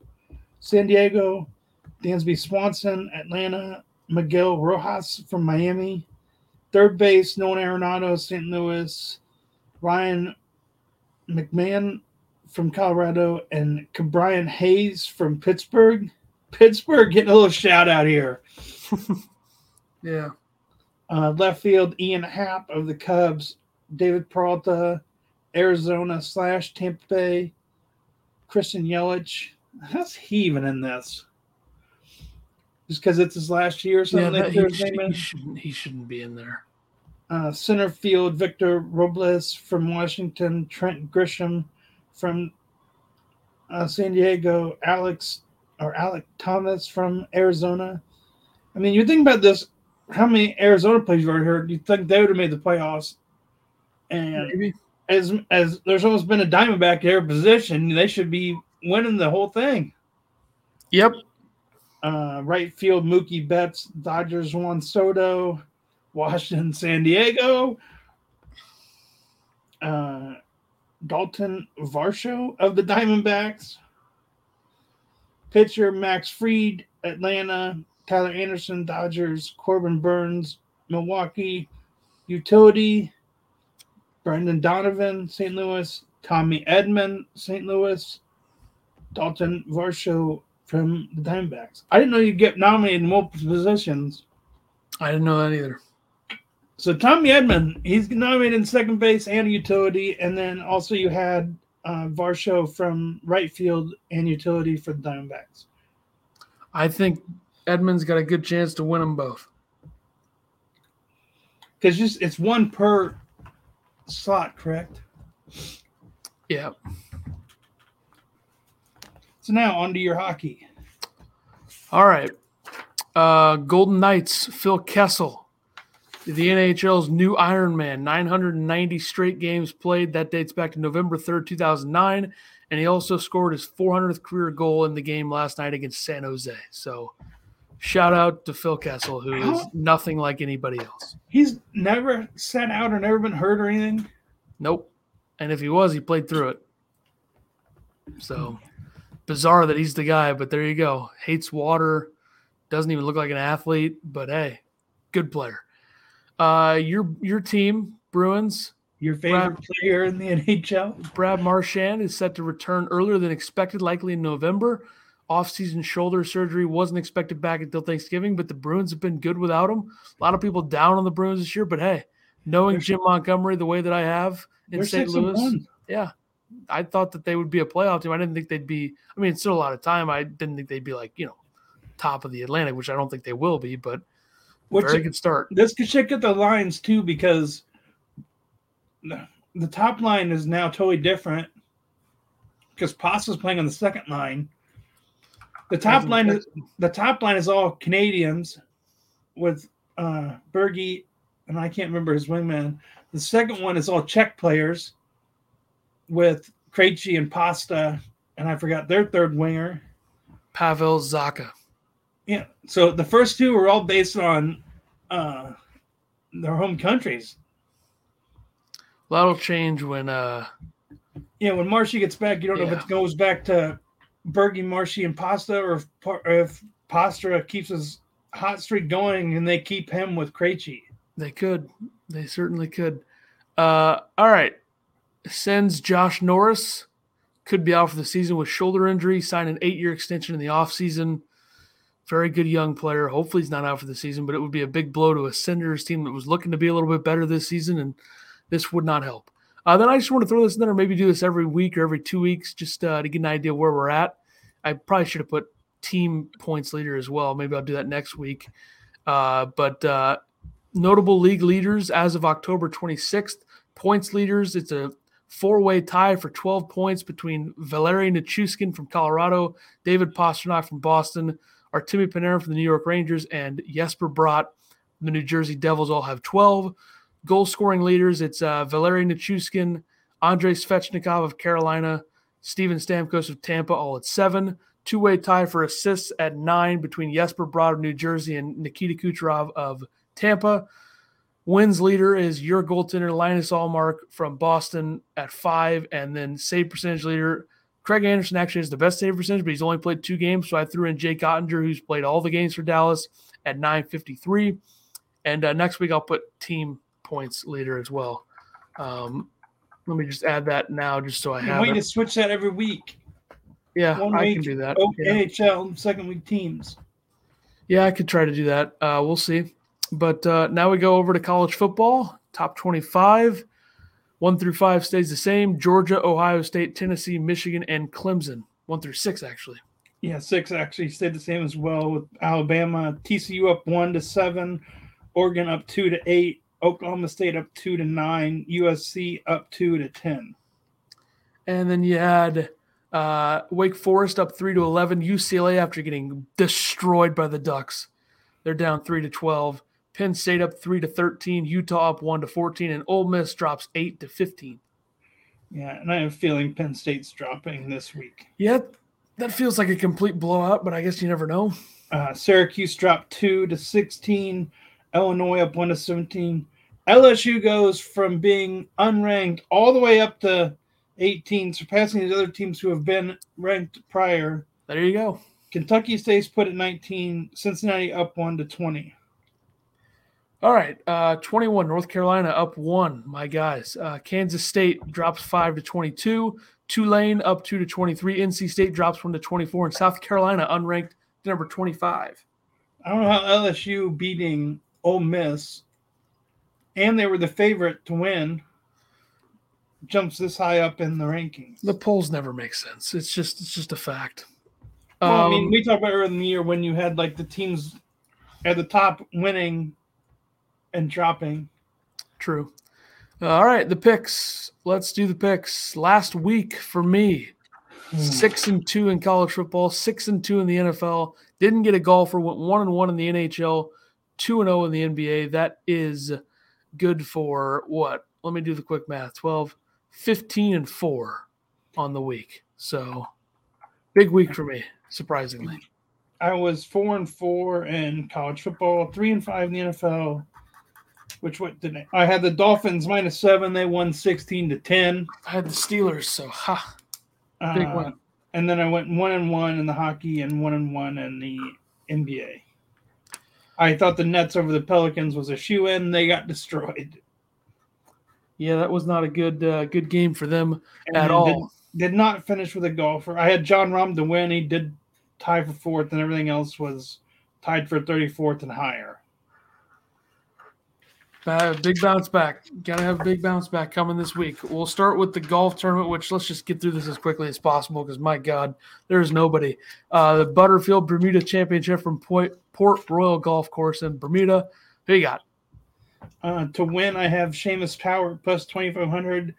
San Diego, Dansby Swanson, Atlanta, Miguel Rojas from Miami, Third base, Nolan Arenado, St. Louis. Ryan McMahon from Colorado and Brian Hayes from Pittsburgh. Pittsburgh getting a little shout out here. [LAUGHS] yeah. Uh, left field, Ian Happ of the Cubs. David Peralta, Arizona slash Tampa Bay. Christian Yelich. How's he even in this? Just because it's his last year or something? Yeah, he, he, shouldn't, he shouldn't be in there uh, center field Victor Robles from Washington, Trent Grisham from uh, San Diego, Alex or Alek Thomas from Arizona. I mean, you think about this: how many Arizona players you've already heard? You think they would have made the playoffs? And Maybe. as as there's almost been a Diamondback their position, they should be winning the whole thing. Yep. Uh, right field Mookie Betts, Dodgers Juan Soto, Washington, San Diego. Uh, Dalton Varsho of the Diamondbacks. Pitcher Max Fried, Atlanta. Tyler Anderson, Dodgers. Corbin Burnes, Milwaukee. Utility, Brendan Donovan, St. Louis. Tommy Edman, St. Louis. Dalton Varsho from the Diamondbacks. I didn't know you get nominated in multiple positions. I didn't know that either. So Tommy Edman, he's nominated in second base and utility, and then also you had uh, Varsho from right field and utility for the Diamondbacks. I think Edman's got a good chance to win them both. Because just it's one per slot, correct? Yeah. So now on to your hockey. All right. Uh, Golden Knights, Phil Kessel the NHL's new Ironman, 990 straight games played. That dates back to November 3rd, 2009. And he also scored his 400th career goal in the game last night against San Jose. So shout out to Phil Kessel, who is nothing like anybody else. He's never sat out or never been hurt or anything. Nope. And if he was, he played through it. So bizarre that he's the guy, but there you go. Hates water, doesn't even look like an athlete, but hey, good player. Uh, your your team, Bruins. Your favorite Brad, player in the NHL, Brad Marchand, is set to return earlier than expected, likely in November. Off-season shoulder surgery wasn't expected back until Thanksgiving, but the Bruins have been good without him. A lot of people down on the Bruins this year, but hey, knowing Jim Montgomery the way that I have in St. Louis, yeah, I thought that they would be a playoff team. I didn't think they'd be. I mean, it's still a lot of time. I didn't think they'd be like you know top of the Atlantic, which I don't think they will be, but which Very good start. This could check out the lines too because the, the top line is now totally different because Pasta's playing on the second line. The top line is the top line is all Canadians with uh, Bergie, and I can't remember his wingman. The second one is all Czech players with Krejci and Pasta, and I forgot their third winger. Pavel Zacha. Yeah. So the first two were all based on uh, their home countries. That'll change when uh Yeah, when Marshy gets back, you don't know if it goes back to Bergie, Marshy, and Pasta, or if, or if Pasta keeps his hot streak going and they keep him with Krejci. they could. They certainly could. Uh all right. Sens Josh Norris. Could be out for the season with shoulder injury, signed an eight year extension in the offseason. Very good young player. Hopefully he's not out for the season, but it would be a big blow to a Senators team that was looking to be a little bit better this season, and this would not help. Uh, then I just want to throw this in there, maybe do this every week or every two weeks, just uh, to get an idea where we're at. I probably should have put team points leader as well. Maybe I'll do that next week. Uh, but uh, notable league leaders as of October 26th, points leaders. It's a four way tie for 12 points between Valeri Nichushkin from Colorado, David Pastrnak from Boston, Artemi Panarin from the New York Rangers, and Jesper Bratt from the New Jersey Devils all have 12. Goal scoring leaders, it's uh, Valeri Nichushkin, Andrei Svechnikov of Carolina, Steven Stamkos of Tampa, all at seven. Two way tie for assists at nine between Jesper Bratt of New Jersey and Nikita Kucherov of Tampa. Wins leader is your goaltender Linus Ullmark from Boston at five, and then save percentage leader Craig Anderson actually has the best save percentage, but he's only played two games, so I threw in Jake Oettinger, who's played all the games for Dallas at 953. And uh, next week I'll put team points leader as well. Um, let me just add that now, just so I have want it. to switch that every week. Yeah, one I week, can do that. Oh, Yeah. AHL second week teams. Yeah, I could try to do that. Uh, we'll see. But uh, now we go over to college football. Top 25. One through five stays the same Georgia, Ohio State, Tennessee, Michigan, and Clemson. One through six, actually. Yeah, six actually stayed the same as well with Alabama, TCU up one to seven, Oregon up two to eight, Oklahoma State up two to nine, USC up two to ten. And then you had uh, Wake Forest up three to eleven. UCLA after getting destroyed by the Ducks, they're down three to twelve. Penn State up three to thirteen. Utah up one to fourteen, and Ole Miss drops eight to fifteen. Yeah, and I have a feeling Penn State's dropping this week. Yeah, that feels like a complete blowout, but I guess you never know. Uh, Syracuse dropped two to sixteen, Illinois up one to seventeen. LSU goes from being unranked all the way up to 18, surpassing these other teams who have been ranked prior. There you go. Kentucky stays put at 19, Cincinnati up one to 20. All right, uh, 21. North Carolina up one. My guys. Uh, Kansas State drops five to 22. Tulane up two to 23. NC State drops one to 24. And South Carolina unranked to number 25. I don't know how LSU beating Ole Miss, and they were the favorite to win, jumps this high up in the rankings. The polls never make sense. It's just it's just a fact. Well, I mean, Um, we talked about earlier in the year when you had like the teams at the top winning and dropping. True. Uh, all right, the picks. Let's do the picks. Last week for me, six and two in college football, six and two in the NFL. Didn't get a golfer. Went one and one in the NHL, two and zero in the NBA. That is good for what? Let me do the quick math. 12, 15 and four on the week. So big week for me, surprisingly. I was four and four in college football, three and five in the NFL. Which what did I? I had the Dolphins minus seven. They won sixteen to ten. I had the Steelers, so ha. Big Uh, win. And then I went one and one in the hockey and one and one in the NBA. I thought the Nets over the Pelicans was a shoe in. They got destroyed. Yeah, that was not a good uh, good game for them And at all. Did, did not finish with a golfer. I had Jon Rahm to win. He did tie for fourth, and everything else was tied for 34th and higher. Uh, big bounce back. Got to have a big bounce back coming this week. We'll start with the golf tournament, which let's just get through this as quickly as possible because my God, there's nobody. Uh, the Butterfield Bermuda Championship from Point, Port Royal Golf Course in Bermuda. Who you got? Uh, to win, I have Seamus Power plus 2,500,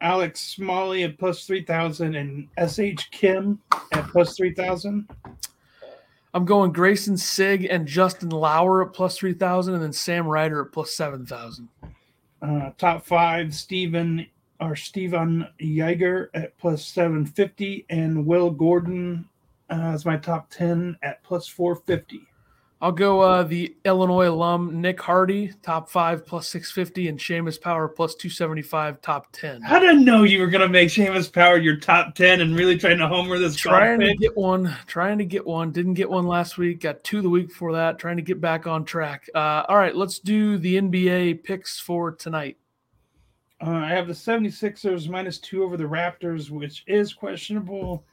Alex Smalley at plus 3,000, and S.H. Kim at plus 3,000. I'm going Greyson Sigg and Justin Lower at plus 3,000 and then Sam Ryder at plus 7,000. Uh, top five, Stephen or Stephen Jaeger at plus 750 and Will Gordon uh, as my top 10 at plus 450. I'll go uh, the Illinois alum Nick Hardy, top five plus 650, and Seamus Power plus 275, top 10. I didn't know you were going to make Seamus Power your top 10 and really trying to homer this Trying to get one, trying to get one. Didn't get one last week, got two the week before that, trying to get back on track. Uh, all right, let's do the NBA picks for tonight. Uh, I have the 76ers minus two over the Raptors, which is questionable,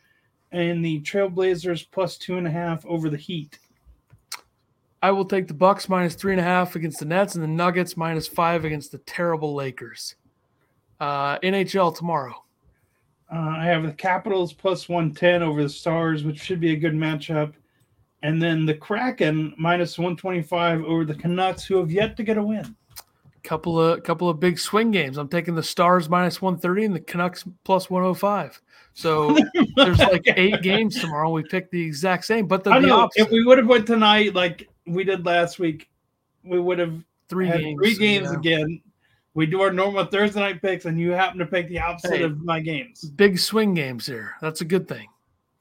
and the Trailblazers plus two and a half over the Heat. I will take the Bucks minus three and a half against the Nets and the Nuggets minus five against the terrible Lakers. Uh, NHL tomorrow. Uh, I have the Capitals plus 110 over the Stars, which should be a good matchup. And then the Kraken minus 125 over the Canucks, who have yet to get a win. Couple of couple of big swing games. I'm taking the Stars minus 130 and the Canucks plus 105. So [LAUGHS] there's like eight games tomorrow. We picked the exact same, but the, know opposite. if we would have went tonight like we did last week, we would have three games. three games yeah. again. We do our normal Thursday night picks, and you happen to pick the opposite Hey. of my games. Big swing games here. That's a good thing.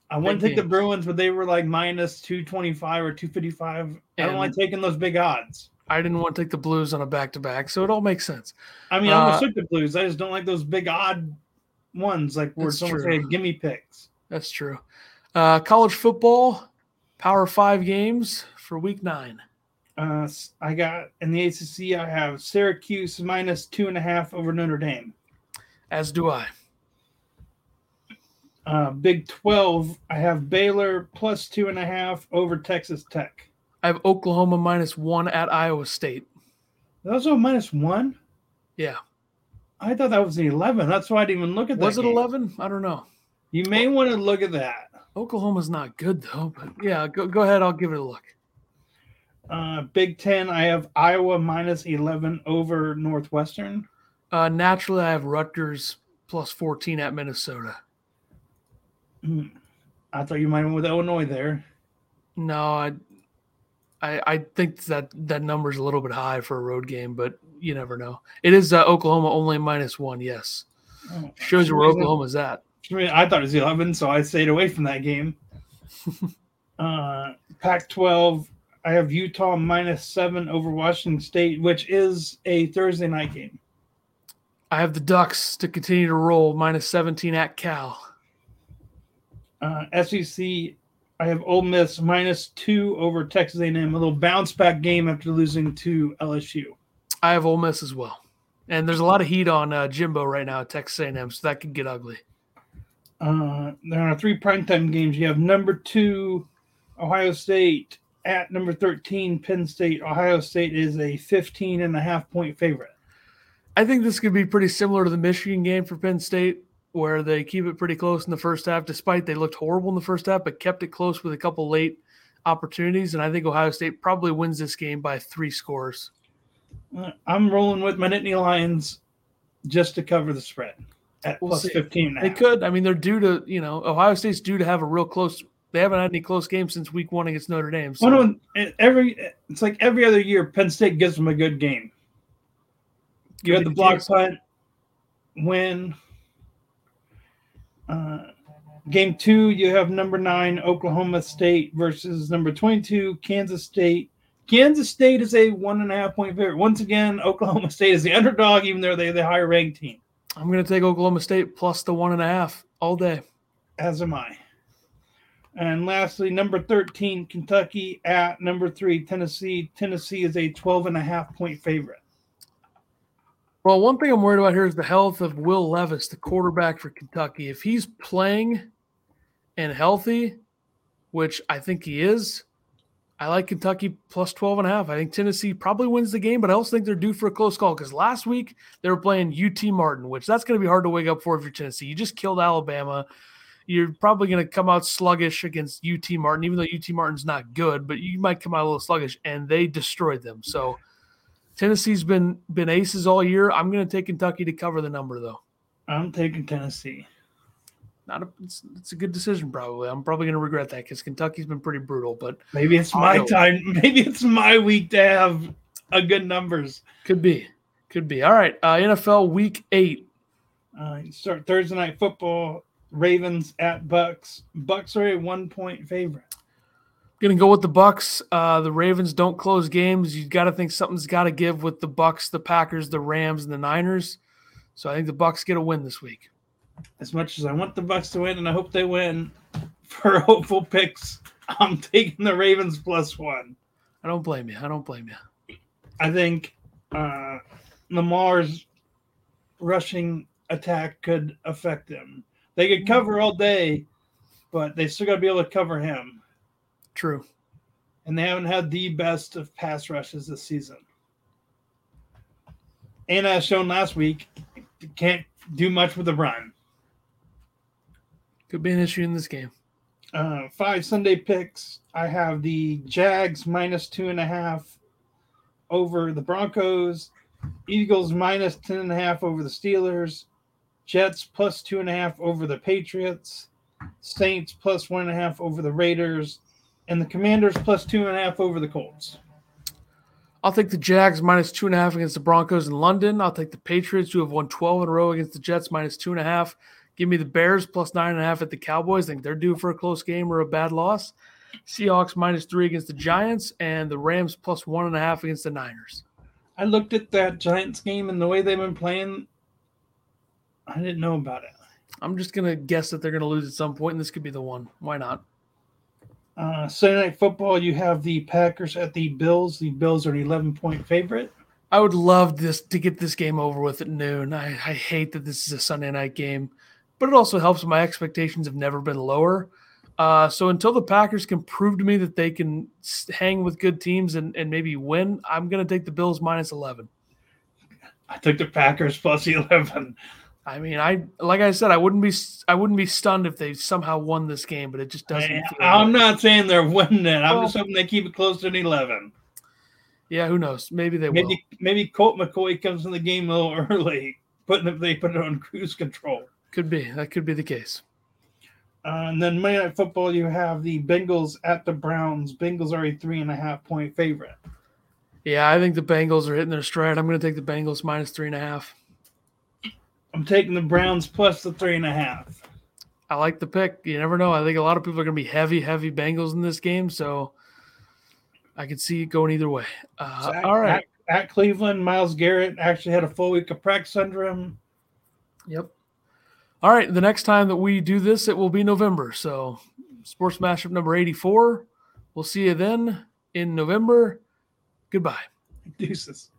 I want to take the. Bruins, but they were like minus 225 or 255. I don't like taking those big odds. I didn't want to take the Blues on a back to back, so it all makes sense. I mean, I almost Uh, took the Blues. I just don't like those big odd ones, like where someone say, "Give me picks." That's true. Uh, college football, Power Five games for Week Nine. Uh, I got in the ACC. I have Syracuse minus two and a half over Notre Dame. As do I. Uh, Big Twelve. I have Baylor plus two and a half over Texas Tech. I have Oklahoma minus one at Iowa State. Those are minus one. Yeah. I thought that was the eleven. That's why I didn't even look at that. Was it. 11? I don't know. You may want to look at that. Oklahoma's not good though, but yeah, go, go ahead. I'll give it a look. Uh, Big Ten. I have Iowa minus eleven over Northwestern. Uh, naturally, I have Rutgers plus 14 at Minnesota. Hmm. I thought you might have went with Illinois there. No, I, I, I think that that number's a little bit high for a road game, but you never know. It is uh, Oklahoma only minus one. Yes, Oh, shows you where Oklahoma's at. I mean, I thought it was 11, so I stayed away from that game. [LAUGHS] uh, Pac 12, I have Utah minus seven over Washington State, which is a Thursday night game. I have the Ducks to continue to roll minus 17 at Cal. Uh, SEC, I have Ole Miss minus two over Texas A&M, a little bounce back game after losing to LSU. I have Ole Miss as well, and there's a lot of heat on uh, Jimbo right now at Texas A&M, so that could get ugly. Uh, there are three primetime games. You have number two, Ohio State at number 13, Penn State. Ohio State is a 15 and a half point favorite. I think this could be pretty similar to the Michigan game for Penn State, where they keep it pretty close in the first half, despite they looked horrible in the first half, but kept it close with a couple late opportunities. And I think Ohio State probably wins this game by three scores. Uh, I'm rolling with my Nittany Lions just to cover the spread at We'll plus see. 15 and a They could. I mean, they're due to, you know, Ohio State's due to have a real close. They haven't had any close games since week one against Notre Dame. So Well, no, every it's like every other year, Penn State gives them a good game. You had the block punt win. Uh, game two, you have number nine Oklahoma State versus number twenty-two Kansas State. Kansas State is a one and a half point favorite. Once again, [LAUGHS] Oklahoma State is the underdog, even though they're the higher ranked team. I'm going to take Oklahoma State plus the one and a half all day. As am I. And lastly, number 13, Kentucky at number three, Tennessee. Tennessee is a 12 and a half point favorite. Well, one thing I'm worried about here is the health of Will Levis, the quarterback for Kentucky. If he's playing and healthy, which I think he is, I like Kentucky plus 12 and a half. I think Tennessee probably wins the game, but I also think they're due for a close call because last week they were playing UT Martin, which that's going to be hard to wake up for if you're Tennessee. You just killed Alabama. You're probably going to come out sluggish against UT Martin, even though UT Martin's not good, but you might come out a little sluggish, and they destroyed them. So Tennessee's been been aces all year. I'm going to take Kentucky to cover the number, though. I'm taking Tennessee. not a it's, it's a good decision probably. I'm probably going to regret that because Kentucky's been pretty brutal, but maybe it's my time. [LAUGHS] Maybe it's my week to have a good numbers. Could be, could be. All right, uh, NFL Week Eight. Uh, start Thursday night football. Ravens at Bucks. Bucks are a one point favorite. Gonna go with the Bucks. Uh, the Ravens don't close games. You got to think something's got to give with the Bucks, the Packers, the Rams, and the Niners. So I think the Bucks get a win this week as much as I want the Bucks to win and I hope they win, [LAUGHS] for hopeful picks, I'm taking the Ravens plus one. I don't blame you. I don't blame you. I think uh, Lamar's rushing attack could affect them. They could cover all day, but they still got to be able to cover him. True. And they haven't had the best of pass rushes this season. And as shown last week, can't do much with the run. Could be an issue in this game. Uh, five Sunday picks. I have the Jags minus two and a half over the Broncos, Eagles minus ten and a half over the Steelers, Jets plus two and a half over the Patriots, Saints plus one and a half over the Raiders, and the Commanders plus two and a half over the Colts. I'll take the Jags minus two and a half against the Broncos in London. I'll take the Patriots who have won 12 in a row against the Jets minus two and a half. Give me the Bears plus nine and a half at the Cowboys. I think they're due for a close game or a bad loss. Seahawks minus three against the Giants, and the Rams plus one and a half against the Niners. I looked at that Giants game and the way they've been playing. I didn't know about it. I'm just gonna guess that they're gonna lose at some point, and this could be the one. Why not? Uh, Sunday night football, you have the Packers at the Bills. The Bills are an 11 point favorite. I would love this to get this game over with at noon. I, I hate that this is a Sunday night game but it also helps my expectations have never been lower. Uh, so until the Packers can prove to me that they can hang with good teams and, and maybe win, I'm going to take the Bills minus 11. I took the Packers plus 11. I mean, I like I said, I wouldn't be I wouldn't be stunned if they somehow won this game, but it just doesn't. I, am not saying they're winning it. I'm well, just hoping they keep it close to an 11. Yeah, who knows? Maybe they maybe, will. Maybe Colt McCoy comes in the game a little [LAUGHS] early, putting they put it on cruise control. Could be. That could be the case. Uh, and then Monday Night Football, you have the Bengals at the Browns. Bengals are a three and a half point favorite. Yeah, I think the Bengals are hitting their stride. I'm going to take the Bengals minus three and a half. I'm taking the Browns plus the three and a half. I like the pick. You never know. I think a lot of people are going to be heavy, heavy Bengals in this game. So I could see it going either way. Uh, so at, all right. At, at Cleveland, Myles Garrett actually had a full week of practice under him. Yep. All right, the next time that we do this, it will be November. So, Sports Mashup number 84. We'll see you then in November. Goodbye. Deuces.